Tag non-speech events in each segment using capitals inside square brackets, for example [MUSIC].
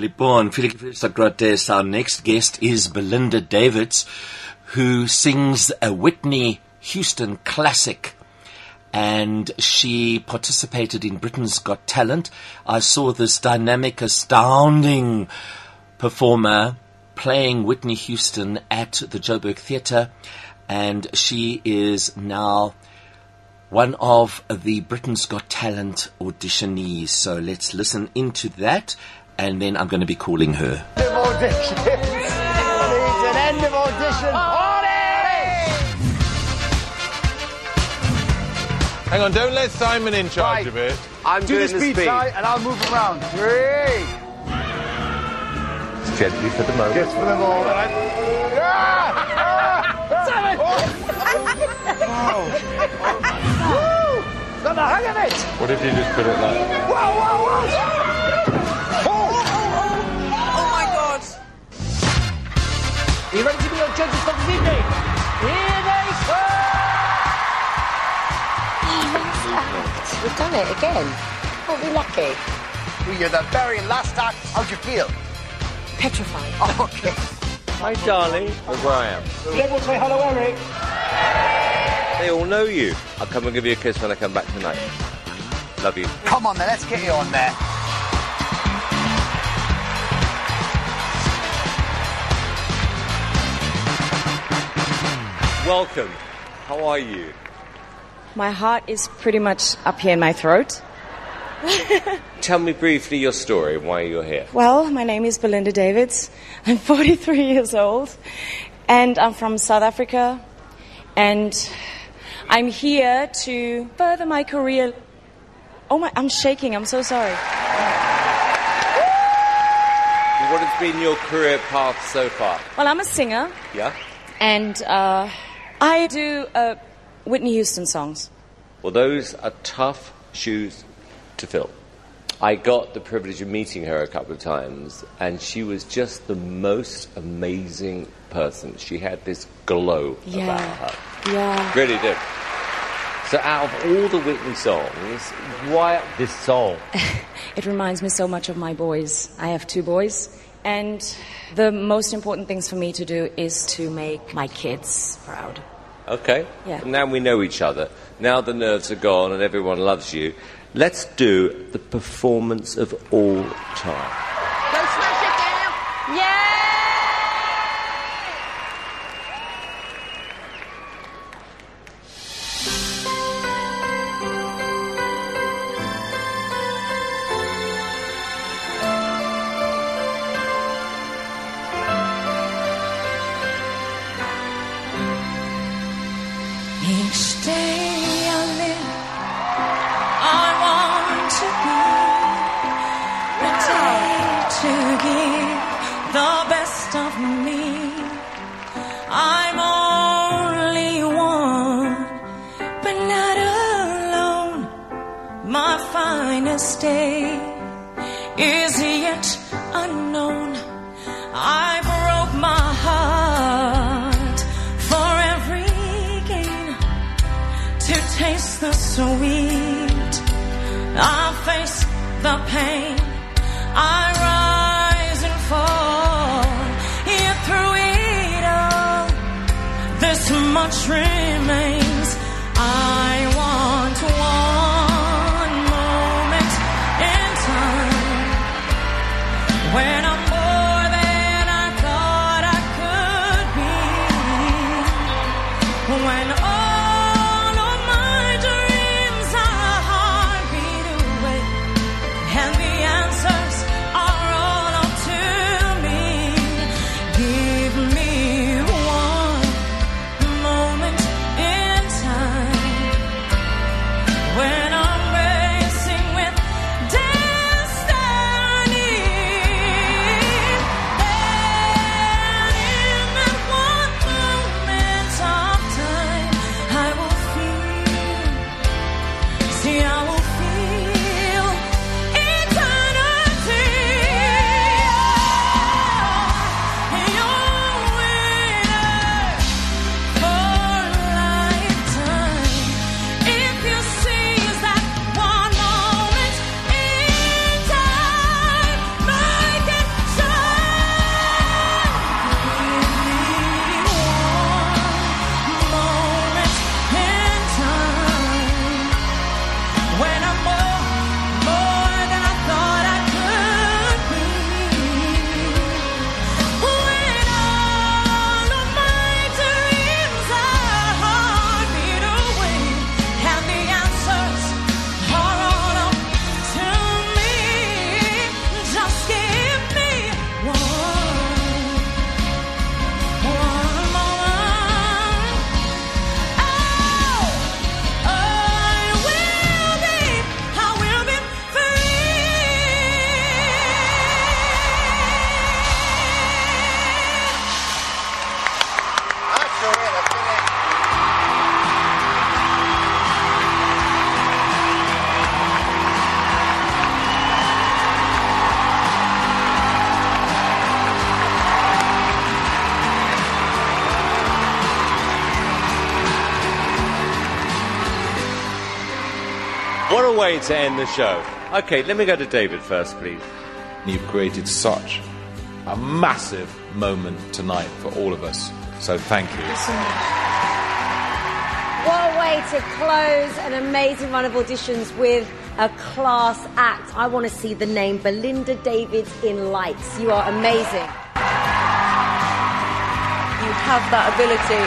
Lipon, Felix Socrates. Our next guest is Belinda Davids, who sings a Whitney Houston classic. And she participated in Britain's Got Talent. I saw this dynamic, astounding performer playing Whitney Houston at the Joburg Theatre. And she is now one of the Britain's Got Talent auditionees. So let's listen into that, and then I'm going to be calling her. End of audition. [LAUGHS] An end of audition. Hang on, don't let Simon in charge Right. of it. I'm Do doing the the speed speed, side and I'll move around. Three. Gently for the moment. Just for the moment. Ah! Seven. [LAUGHS] Oh! [LAUGHS] Woo! Got the hang of it. What if you just put it like... Whoa, whoa, whoa. You ready to be your judges for this evening? Here they come. We've done it again. Aren't we lucky? Well, you're the very last act. How'd you feel? Petrified. Oh, okay. Hi, darling. Look where I am. Everyone say hello, Eric. They all know you. I'll come and give you a kiss when I come back tonight. Love you. Come on then, let's get you on there. Welcome. How are you? My heart is pretty much up here in my throat. [LAUGHS] Tell me briefly your story, why you're here. Well, my name is Belinda Davids. I'm [LAUGHS] 43 years old and I'm from South Africa and I'm here to further my career. Oh my, I'm shaking. I'm so sorry. What has been your career path so far? Well, I'm a singer Yeah? and uh, I do uh, Whitney Houston songs. Well, those are tough shoes to fill. I got the privilege of meeting her a couple of times, and she was just the most amazing person. She had this glow about Yeah. her. Yeah. Really did. So, out of all the Whitney songs, why this song? [LAUGHS] It reminds me so much of my boys. I have two boys. And the most important things for me to do is to make my kids proud. Okay. Yeah. Now we know each other. Now the nerves are gone and everyone loves you. Let's do the performance of all time. Unknown. I broke my heart for every gain to taste the sweet. I face the pain. I rise and fall. Yet through it all, this much a way to end the show? Okay, let me go to David first, please. You've created such a massive moment tonight for all of us. So thank you. What a way to close an amazing run of auditions with a class act. I want to see the name Belinda Davids in lights. You are amazing. You have that ability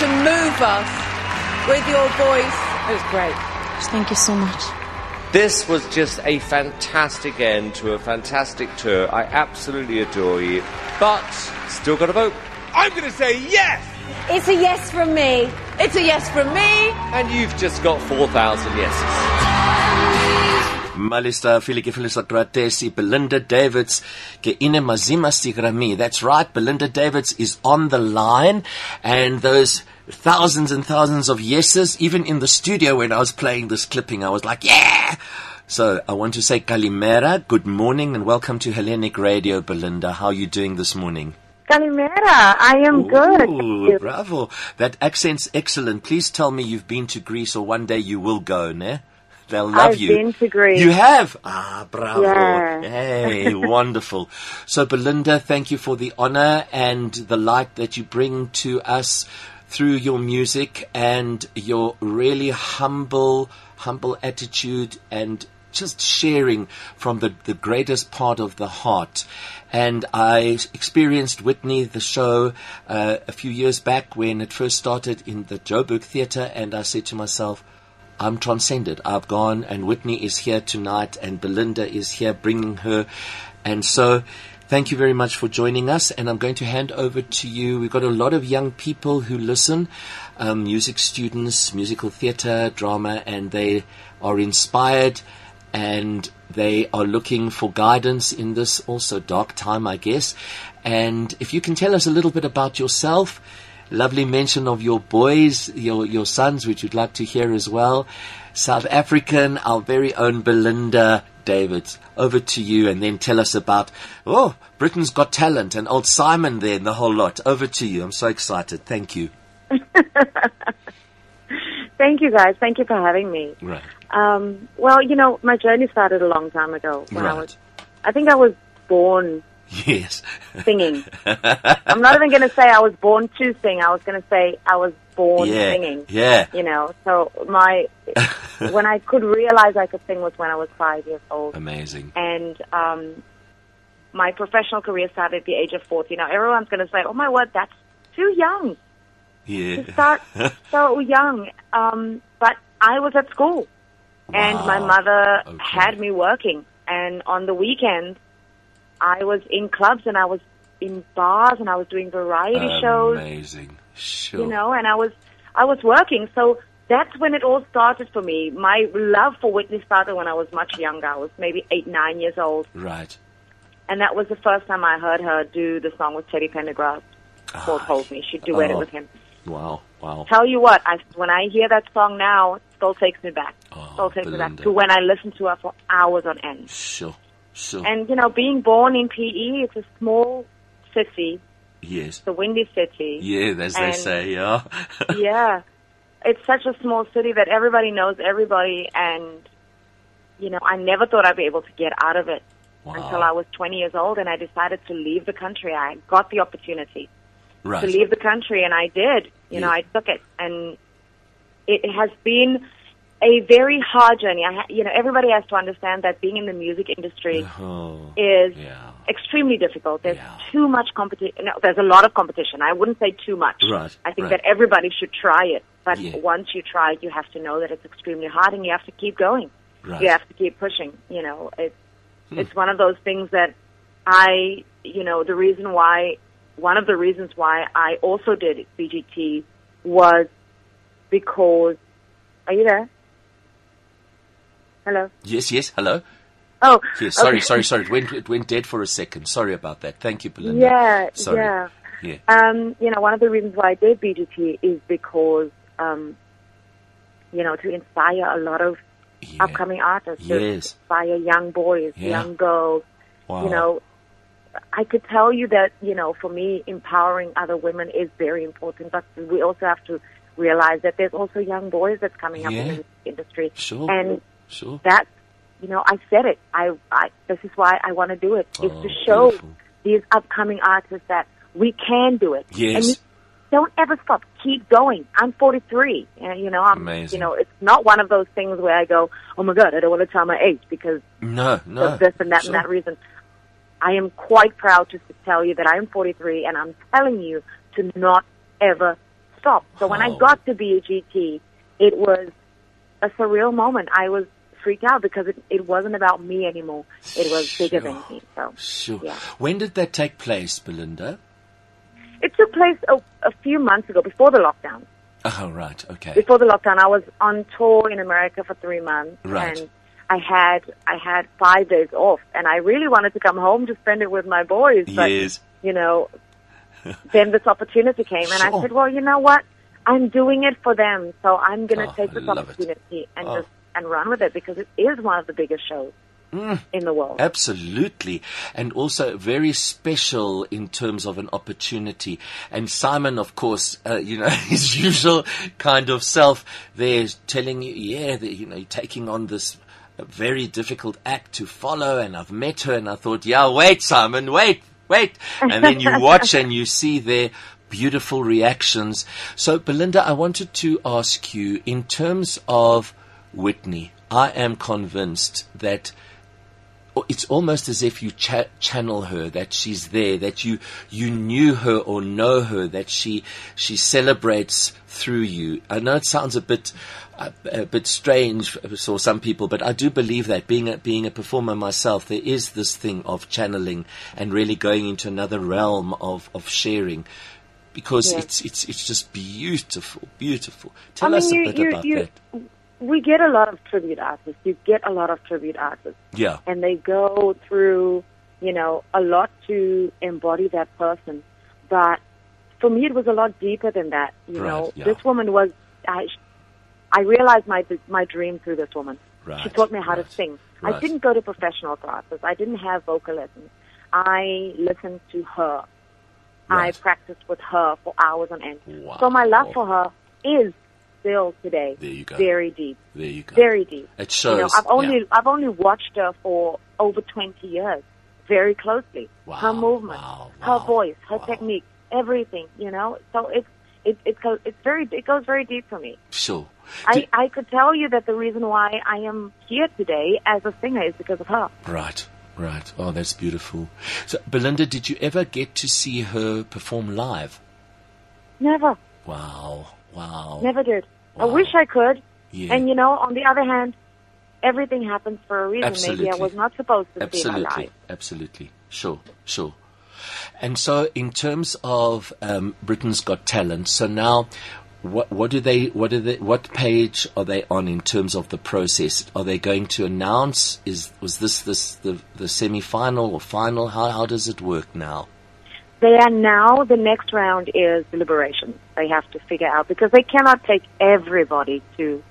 to move us with your voice. It was great. Thank you so much. This was just a fantastic end to a fantastic tour. I absolutely adore you. But still got to vote. I'm going to say yes! It's a yes from me. It's a yes from me. And you've just got 4,000 yeses. Malista Filikifilisa Gratesi, Belinda Davids, Geine Mazima Sigrami. That's right, Belinda Davids is on the line, and those thousands and thousands of yeses, even in the studio when I was playing this clipping, I was like, yeah! So I want to say Kalimera, good morning, and welcome to Hellenic Radio, Belinda. How are you doing this morning? Kalimera, I am good. Ooh, you. bravo. That accent's excellent. Please tell me you've been to Greece or one day you will go, ne? They'll love I've you. been to Greece. You have? Ah, bravo. Yeah. Hey, [LAUGHS] wonderful. So, Belinda, thank you for the honor and the light that you bring to us through your music and your really humble, humble attitude and just sharing from the, the greatest part of the heart. And I experienced Whitney, the show, uh, a few years back when it first started in the Joburg Theatre, and I said to myself, I'm transcended. I've gone, and Whitney is here tonight, and Belinda is here bringing her. And so, thank you very much for joining us. And I'm going to hand over to you. We've got a lot of young people who listen, um, music students, musical theatre, drama, and they are inspired and they are looking for guidance in this also dark time, I guess. And if you can tell us a little bit about yourself, lovely mention of your boys, your your sons, which you'd like to hear as well. South African, our very own Belinda Davids. Over to you, and then tell us about oh, Britain's Got Talent and old Simon there and the whole lot. Over to you. I'm so excited. Thank you. [LAUGHS] Thank you, guys. Thank you for having me. Right. Um, well, you know, my journey started a long time ago. When I Right. was, I think I was born [LAUGHS] Yes. singing. [LAUGHS] I'm not even going to say I was born to sing. I was going to say I was born Yeah. singing. Yeah. You know, so my [LAUGHS] when I could realize I could sing was when I was five years old. Amazing. and um, my professional career started at the age of 40. Now, everyone's going to say, oh my word, that's too young Yeah. to start so young. Um, but I was at school, and my mother Okay. had me working. And on the weekends, I was in clubs and I was in bars and I was doing variety shows Amazing. Sure. you know, and I was I was working. So that's when it all started for me. My love for Whitney started when I was much younger. I was maybe eight, nine years old, Right. and that was the first time I heard her do the song with Teddy Pendergrass called "Hold Me." She duetted Oh. with him. Oh. Wow. Wow. Tell you what, I, when I hear that song now, it still takes me back. Oh, still takes me back to when I listened to her for hours on end. Sure. Sure. And you know, being born in PE, it's a small city, yes. it's a windy city. Yeah, as they say, yeah. [LAUGHS] yeah. It's such a small city that everybody knows everybody and you know, I never thought I'd be able to get out of it Wow. until I was 20 years old and I decided to leave the country. I got the opportunity right. to leave the country and I did. You know, I took it and it has been a very hard journey. I you know, everybody has to understand that being in the music industry Oh, is yeah. extremely difficult. There's Yeah. too much competition. No, there's a lot of competition. I wouldn't say too much. Right, I think right. that everybody should try it. But Yeah. once you try it, you have to know that it's extremely hard and you have to keep going. Right. You have to keep pushing. You know, it's Hmm. it's one of those things that I, you know, the reason why, one of the reasons why I also did BGT was because, are you there? Hello? Yes, yes. Hello. Oh, Yes. Sorry, okay. sorry, sorry. It went, it went dead for a second. Sorry about that. Thank you, Belinda. Yeah, Sorry. yeah. Yeah. Um, you know, one of the reasons why I did BGT is because, um, you know, to inspire a lot of Yeah. upcoming artists, to Yes. inspire young boys, Yeah. young girls. Wow. You know, I could tell you that, you know, for me, empowering other women is very important, but we also have to realize that there's also young boys that's coming up in the industry. Sure. And Sure. That, you know, I said it. I, I this is why I want to do it. it. Is Oh, to show beautiful. these upcoming artists that we can do it. Yes. And don't ever stop. Keep going. I'm 43, and you know, I'm, Amazing. you know, it's not one of those things where I go, oh my god, I don't want to tell my age because No, no. of this and that Sure. and that reason. I am quite proud to tell you that I am 43 and I'm telling you to not ever stop. So when I oh. got to BGT, it was a surreal moment. I was freaked out because it, it wasn't about me anymore. It was bigger than me. So Sure. Yeah. When did that take place, Belinda? it took place a, a few months ago before the lockdown. Oh, right. Okay. Before the lockdown, I was on tour in America for three months, Right. and I had I had five days off, and I really wanted to come home to spend it with my boys. But Yes. you know, [LAUGHS] then this opportunity came, and I said, well, you know what? I'm doing it for them, so I'm going to Oh, take this love it. opportunity and Oh. just and run with it because it is one of the biggest shows Mm. in the world. Absolutely. And also very special in terms of an opportunity. And Simon, of course, uh, you know, [LAUGHS] his usual kind of self there telling you, yeah, that, you know, taking on this very difficult act to follow. And I've met her and I thought, yeah, wait, Simon, wait, wait. And then you [LAUGHS] watch and you see their beautiful reactions. So, Belinda, I wanted to ask you in terms of Whitney, I am convinced that it's almost as if you cha- channel her, that she's there, that you you knew her or know her, that she she celebrates through you. I know it sounds a bit uh, a bit strange for some people, but I do believe that being a, being a performer myself, there is this thing of channeling and really going into another realm of of sharing. Because Yeah. it's it's it's just beautiful, beautiful. Tell I mean, us a you, bit you, about you, that. We get a lot of tribute artists. You get a lot of tribute artists. Yeah, and they go through, you know, a lot to embody that person. But for me, it was a lot deeper than that. You Right, know, yeah. this woman was. I, I realized my my dream through this woman. She taught me how right, to sing. right. I didn't go to professional classes. I didn't have vocal lessons. I listened to her. I practiced with her for hours on end. Wow. So my love for her is still today There you go. very deep, there you go. very deep. It You know, shows. I've only yeah. I've only watched her for over twenty years, very closely. Wow, Her movement, wow, her voice, her wow. technique, everything. You know, so it's it it goes it's very it goes very deep for me. Sure. I I could tell you that the reason why I am here today as a singer is because of her. Right, right. Oh, that's beautiful. So, Belinda, did you ever get to see her perform live? Never, Wow, wow. never did. I wish I could. Yeah. And you know, on the other hand, everything happens for a reason. Absolutely. Maybe I was not supposed to see her Absolutely, live. absolutely. Sure, sure. And so, in terms of um, Britain's Got Talent, so now, what what do they what do they what page are they on in terms of the process? Are they going to announce? Is was this this the the semi final or final? How how does it work now? They are now, the next round is deliberations. They have to figure out, because they cannot take everybody to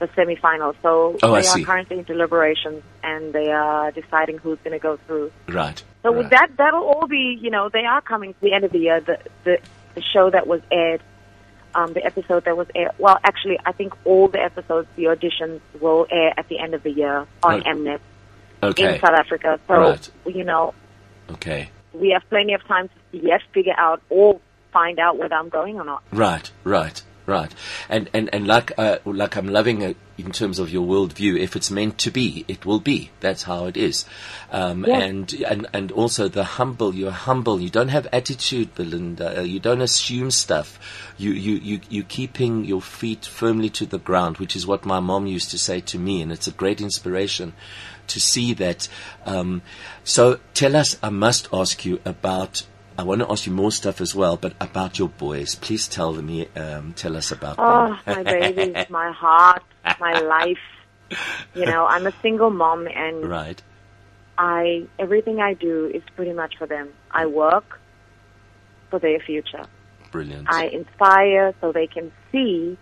the semifinals. So Oh, they are currently in deliberations and they are deciding who's going to go through. Right. So right. that, that'll all be, you know, they are coming to the end of the year. The, the, the show that was aired, um, the episode that was aired, well, actually, I think all the episodes, the auditions will air at the end of the year on Okay. Mnet okay. in South Africa. So, Right. you know, Okay. We have plenty of time to yet figure out or find out whether I'm going or not. Right, right, right. And and and like uh, like I'm loving it in terms of your worldview. If it's meant to be, it will be. That's how it is. Um, Yeah. And and and also the humble. You're humble. You don't have attitude, Belinda. Uh, you don't assume stuff. You you you you keeping your feet firmly to the ground, which is what my mom used to say to me, and it's a great inspiration to see that. Um, so tell us. I must ask you about. I want to ask you more stuff as well, but about your boys. Please tell me, um, tell us about Oh, them. my babies, [LAUGHS] my heart, my life. You know, I'm a single mom and right, I everything I do is pretty much for them. I work for their future. brilliant. I inspire so they can see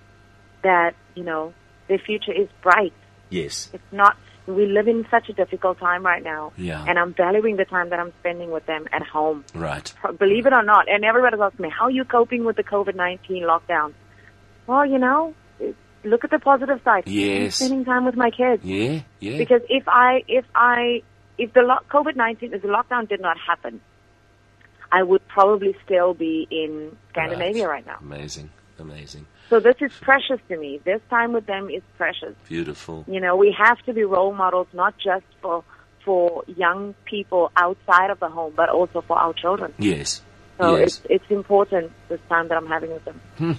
that, you know, their future is bright. yes, It's not we live in such a difficult time right now. Yeah. And I'm valuing the time that I'm spending with them at home. right, believe it or not, and everybody's asking me, how are you coping with the COVID-19 lockdown? Well, you know, look at the positive side. Yes. I'm spending time with my kids. Yeah, yeah. Because if I, if I, if the lo- COVID nineteen, if the lockdown did not happen, I would probably still be in Scandinavia right, now. Amazing, amazing, So this is precious to me. This time with them is precious. beautiful. You know, we have to be role models not just for for young people outside of the home, but also for our children. Yes. So yes. it's it's important this time that I'm having with them. Hmm.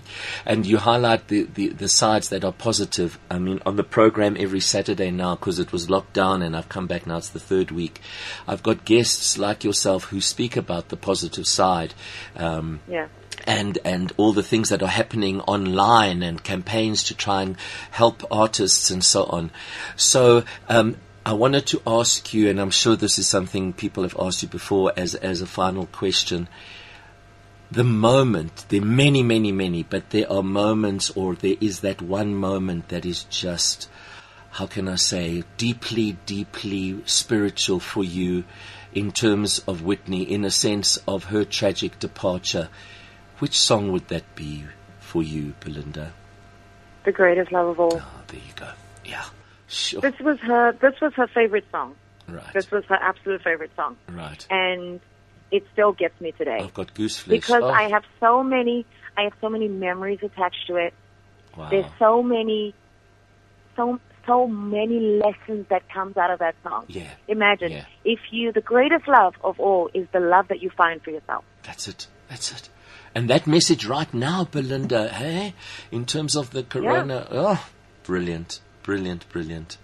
And you highlight the, the, the sides that are positive. I mean, on the program every Saturday now, because it was locked down and I've come back now, it's the third week. I've got guests like yourself who speak about the positive side. Um, Yeah. And and all the things that are happening online and campaigns to try and help artists and so on. So um, I wanted to ask you, and I'm sure this is something people have asked you before, as as a final question. The moment, there are many, many, many, but there are moments, or there is that one moment that is just, how can I say, deeply, deeply spiritual for you in terms of Whitney, in a sense of her tragic departure. Which song would that be for you, Belinda? The greatest love of all. Oh, there you go. Yeah, sure. This was her. This was her favorite song. Right, This was her absolute favorite song, right. and it still gets me today I've got goose flesh. because oh, I have so many. I have so many memories attached to it. wow. There's so many, so so many lessons that comes out of that song. Yeah, Imagine Yeah. if you, the greatest love of all is the love that you find for yourself. That's it. That's it. And that message right now, Belinda, hey, in terms of the corona, oh, brilliant, brilliant, brilliant.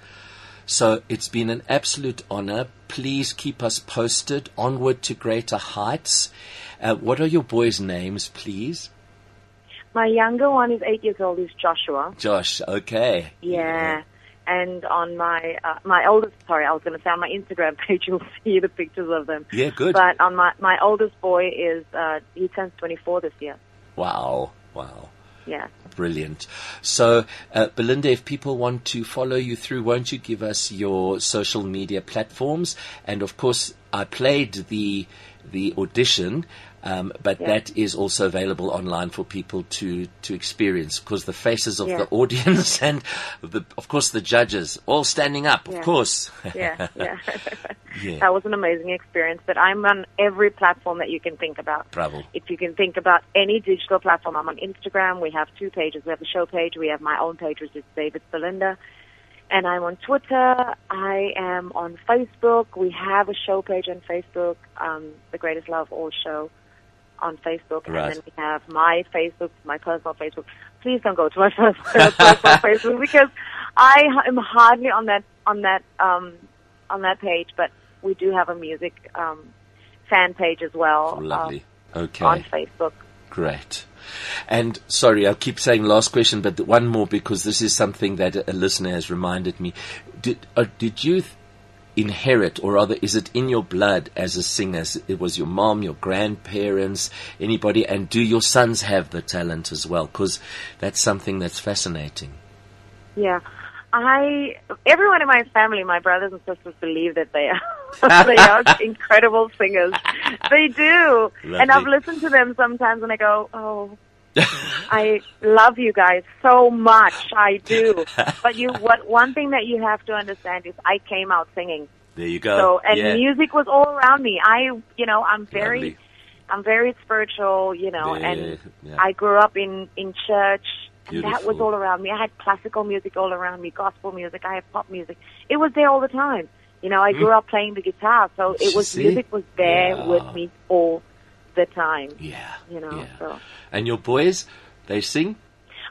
So it's been an absolute honor. Please keep us posted. Onward to greater heights. Uh, what are your boys' names, please? My younger one is eight years old. Is Joshua. Josh, okay. Yeah. And on my uh, my oldest, sorry, I was going to say on my Instagram [LAUGHS] page, you'll see the pictures of them. Yeah, good. But on my my oldest boy is uh, he turns 24 this year. Wow, wow. Yeah. Brilliant. So, uh, Belinda, if people want to follow you through, won't you give us your social media platforms? And of course, I played the the audition, um, but Yeah. that is also available online for people to to experience because the faces of Yeah. the audience [LAUGHS] and the, of course the judges all standing up. Of course. [LAUGHS] Yeah, yeah. [LAUGHS] Yeah. that was an amazing experience. But I'm on every platform that you can think about. Bravo. If you can think about any digital platform, I'm on Instagram. We have two pages. We have a show page. We have my own page, which is David Belinda. And I'm on Twitter. I am on Facebook. We have a show page on Facebook, um, The Greatest Love All Show on Facebook. Right. And then we have my Facebook, my personal Facebook. Please don't go to my [LAUGHS] personal, personal Facebook because I am hardly on that, on that, um, on that page, but we do have a music, um, fan page as well. Oh, lovely. um, Okay. on Facebook. Great. And sorry, I keep saying last question, but one more because this is something that a listener has reminded me. Did uh, did you th- inherit, or rather, is it in your blood as a singer? It was your mom, your grandparents, anybody, and do your sons have the talent as well? Because that's something that's fascinating. Yeah. I everyone in my family, my brothers and sisters believe that they are [LAUGHS] they are [LAUGHS] incredible singers. They do. And I've listened to them sometimes and I go, "Oh, [LAUGHS] I love you guys so much. I do." [LAUGHS] But you what one thing that you have to understand is I came out singing. There you go. So and yeah. music was all around me. I, you know, I'm very Lovely. I'm very spiritual, you know, Yeah, and yeah. I grew up in in church, and that was all around me. I had classical music all around me, gospel music. I had pop music. It was there all the time. You know, I hmm. grew up playing the guitar, so it was See? music was there with me all the time. Yeah. You know, yeah. so And your boys, they sing.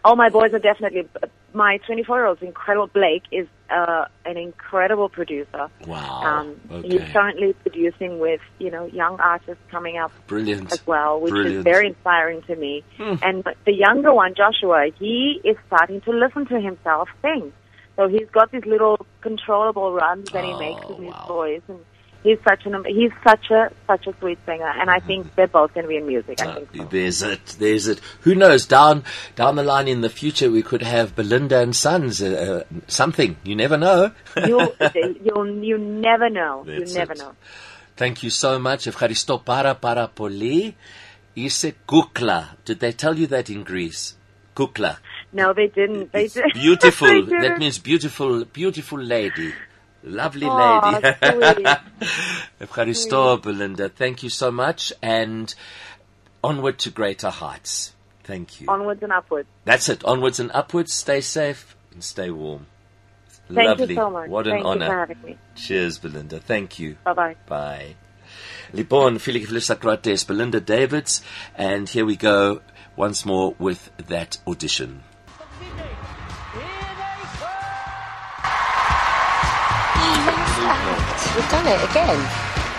oh, my boys are definitely. My 24 year old incredible Blake is uh, an incredible producer. Wow. Um, okay. He's currently producing with you know young artists coming up Brilliant. as well, which Brilliant. is very inspiring to me. Hmm. And the younger one, Joshua, he is starting to listen to himself sing. So he's got these little controllable runs that he makes with his Oh, wow. voice, and he's such an he's such a such a sweet singer. And I think they're both going to be in music. I Uh, think so. There's it. There's it. Who knows? Down down the line in the future, we could have Belinda and Sons. Uh, uh, something you never know. [LAUGHS] You'll, [LAUGHS] you'll you never know. You That's never it. know. Thank you so much. Ευχαριστώ πάρα πάρα πολύ. Είσαι κούκλα. Did they tell you that in Greece? Kukla. No, they didn't. They did. [LAUGHS] Beautiful. they that didn't. means beautiful, beautiful lady. Lovely Aw, lady. sweet. Evcharisto, [LAUGHS] Belinda. Thank you so much. And onward to greater heights. Thank you. Onwards and upwards. That's it. Onwards and upwards. Stay safe and stay warm. Thank Lovely. you so much. What an Thank honor. you for having me. Cheers, Belinda. Thank you. Bye bye. Bye. Λοιπόν, φίλοι και φίλες ακροατές, Belinda Davids, and here we go once more with that audition. Oh, we've done it again.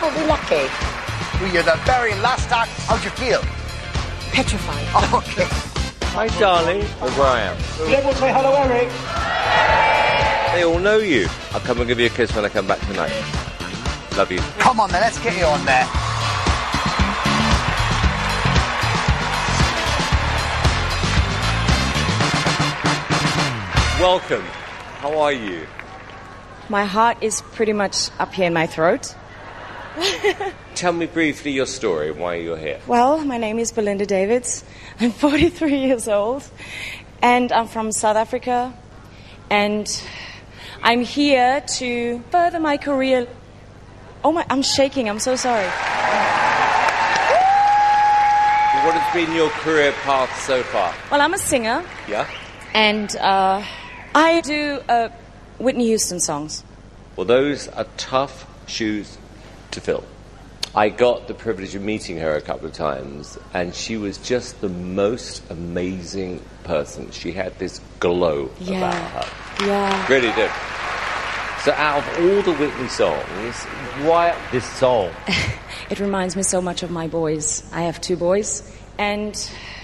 Aren't we lucky? Well, you're the very last act. How'd you feel? Petrified. [LAUGHS] Oh, okay. Hi, darling. Look where I am. Everyone say hello, Eric. They all know you. I'll come and give you a kiss when I come back tonight. Love you. Come on, then. Let's get you on there. Welcome. How are you? My heart is pretty much up here in my throat. [LAUGHS] Tell me briefly your story, why you're here. Well, my name is Belinda Davids. I'm [LAUGHS] 43 years old, and I'm from South Africa. And I'm here to further my career. Oh my, I'm shaking. I'm so sorry. What has been your career path so far? Well, I'm a singer, Yeah? and uh, I do uh, Whitney Houston songs. Well, those are tough shoes to fill. I got the privilege of meeting her a couple of times, and she was just the most amazing person. She had this glow Yeah. about her. Yeah. Really did. So, out of all the Whitney songs, why this song? [LAUGHS] It reminds me so much of my boys. I have two boys, and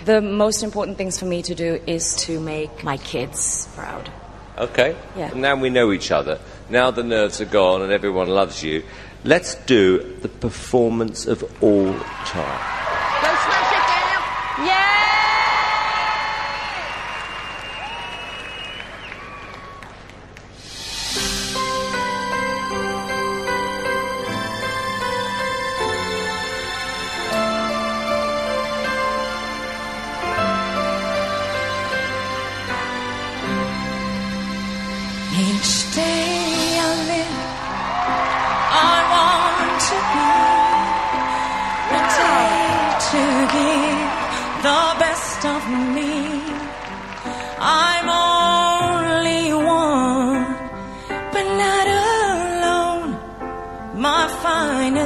the most important things for me to do is to make my kids proud. Okay. Yeah. Now we know each other. Now the nerves are gone and everyone loves you. Let's do the performance of all time.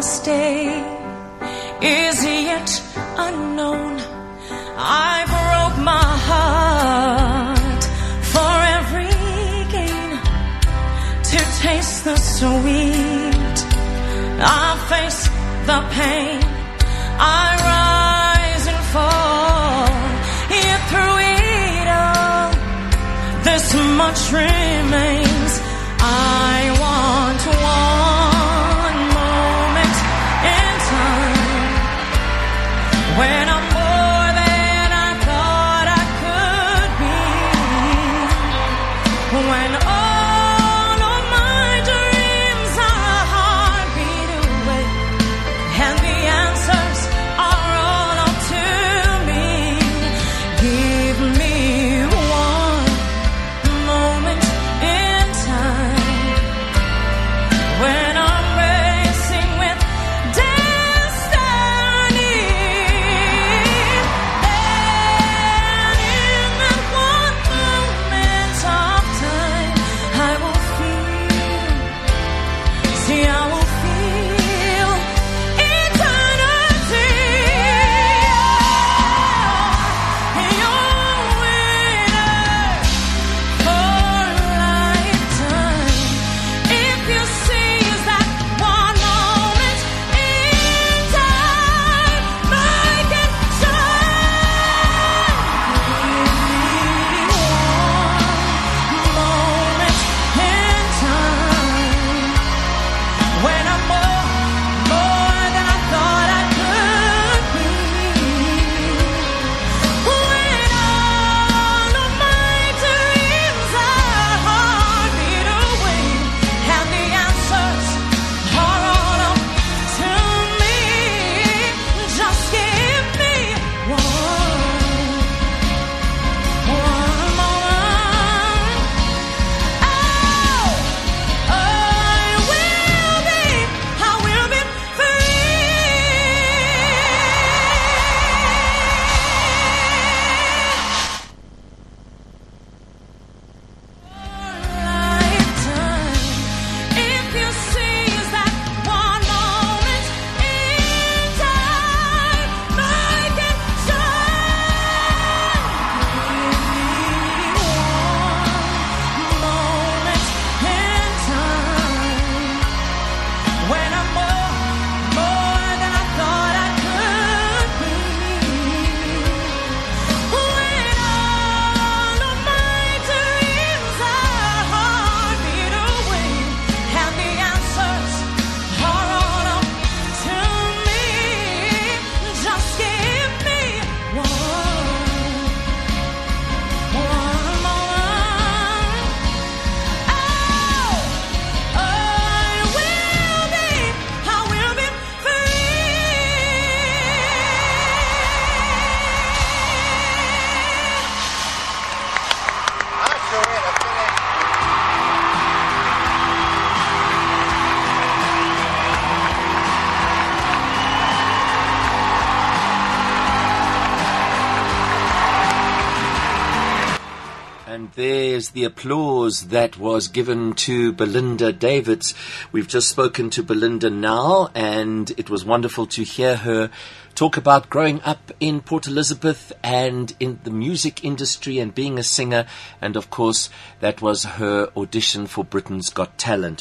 Finest day is yet unknown. I broke my heart for every gain to taste the sweet. I face the pain. The applause that was given to Belinda Davids. We've just spoken to Belinda now, and it was wonderful to hear her talk about growing up in Port Elizabeth and in the music industry and being a singer. And of course, that was her audition for Britain's Got Talent.